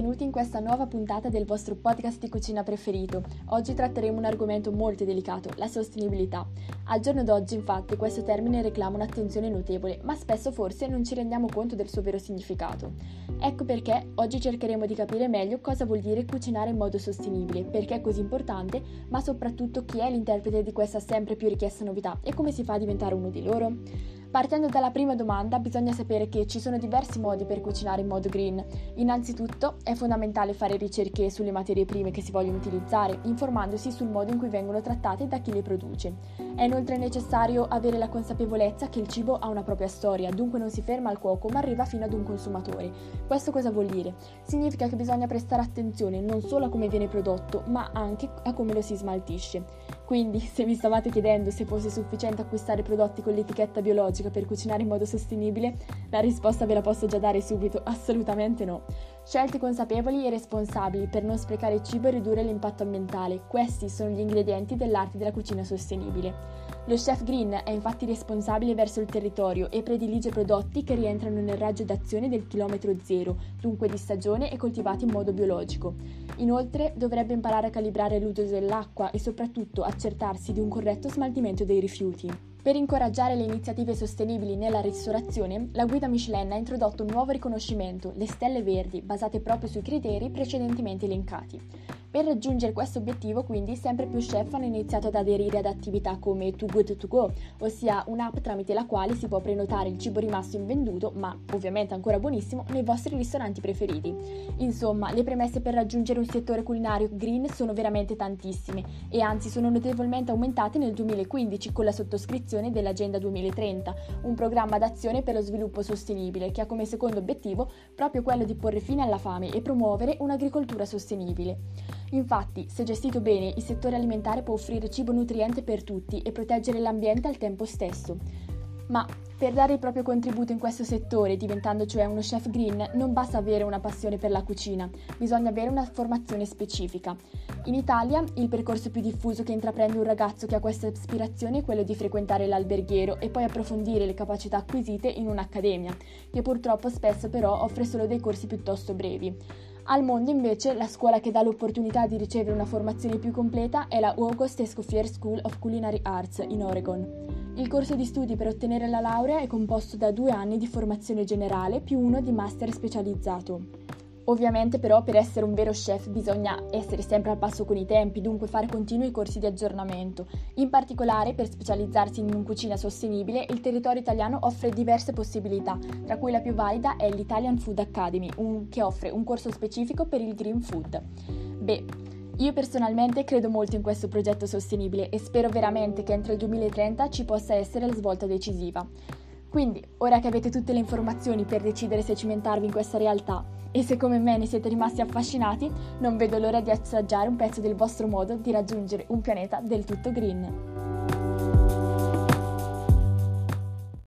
benvenuti in questa nuova puntata del vostro podcast di cucina preferito. Oggi tratteremo un argomento molto delicato, la sostenibilità. Al giorno d'oggi, infatti, questo termine reclama un'attenzione notevole, ma spesso forse non ci rendiamo conto del suo vero significato. Ecco perché oggi cercheremo di capire meglio cosa vuol dire cucinare in modo sostenibile, perché è così importante, ma soprattutto chi è l'interprete di questa sempre più richiesta novità e come si fa a diventare uno di loro. Partendo dalla prima domanda, bisogna sapere che ci sono diversi modi per cucinare in modo green. Innanzitutto è fondamentale fare ricerche sulle materie prime che si vogliono utilizzare, informandosi sul modo in cui vengono trattate da chi le produce. È inoltre necessario avere la consapevolezza che il cibo ha una propria storia, dunque non si ferma al cuoco ma arriva fino ad un consumatore. Questo cosa vuol dire? Significa che bisogna prestare attenzione non solo a come viene prodotto, ma anche a come lo si smaltisce. Quindi, se vi stavate chiedendo se fosse sufficiente acquistare prodotti con l'etichetta biologica per cucinare in modo sostenibile, la risposta ve la posso già dare subito, assolutamente no. Scelte consapevoli e responsabili per non sprecare cibo e ridurre l'impatto ambientale, questi sono gli ingredienti dell'arte della cucina sostenibile. Lo chef green è infatti responsabile verso il territorio e predilige prodotti che rientrano nel raggio d'azione del chilometro zero, dunque di stagione e coltivati in modo biologico. Inoltre dovrebbe imparare a calibrare l'uso dell'acqua e soprattutto accertarsi di un corretto smaltimento dei rifiuti. Per incoraggiare le iniziative sostenibili nella ristorazione, la guida Michelin ha introdotto un nuovo riconoscimento, le stelle verdi, basate proprio sui criteri precedentemente elencati. Per raggiungere questo obiettivo, quindi, sempre più chef hanno iniziato ad aderire ad attività come Too Good To Go, ossia un'app tramite la quale si può prenotare il cibo rimasto invenduto, ma ovviamente ancora buonissimo, nei vostri ristoranti preferiti. Insomma, le premesse per raggiungere un settore culinario green sono veramente tantissime e anzi sono notevolmente aumentate nel 2015 con la sottoscrizione dell'Agenda 2030, un programma d'azione per lo sviluppo sostenibile che ha come secondo obiettivo proprio quello di porre fine alla fame e promuovere un'agricoltura sostenibile. Infatti, se gestito bene, il settore alimentare può offrire cibo nutriente per tutti e proteggere l'ambiente al tempo stesso. Ma per dare il proprio contributo in questo settore, diventando cioè uno chef green, non basta avere una passione per la cucina, bisogna avere una formazione specifica. In Italia, il percorso più diffuso che intraprende un ragazzo che ha questa aspirazione è quello di frequentare l'alberghiero e poi approfondire le capacità acquisite in un'accademia, che purtroppo spesso però offre solo dei corsi piuttosto brevi. Al mondo invece la scuola che dà l'opportunità di ricevere una formazione più completa è la August Escoffier School of Culinary Arts in Oregon. Il corso di studi per ottenere la laurea è composto da due anni di formazione generale più uno di master specializzato. Ovviamente però per essere un vero chef bisogna essere sempre al passo con i tempi, dunque fare continui corsi di aggiornamento. In particolare per specializzarsi in cucina sostenibile il territorio italiano offre diverse possibilità, tra cui la più valida è l'Italian Food Academy, un, che offre un corso specifico per il green food. Beh, io personalmente credo molto in questo progetto sostenibile e spero veramente che entro il 2030 ci possa essere la svolta decisiva. Quindi, ora che avete tutte le informazioni per decidere se cimentarvi in questa realtà e se come me ne siete rimasti affascinati, non vedo l'ora di assaggiare un pezzo del vostro modo di raggiungere un pianeta del tutto green.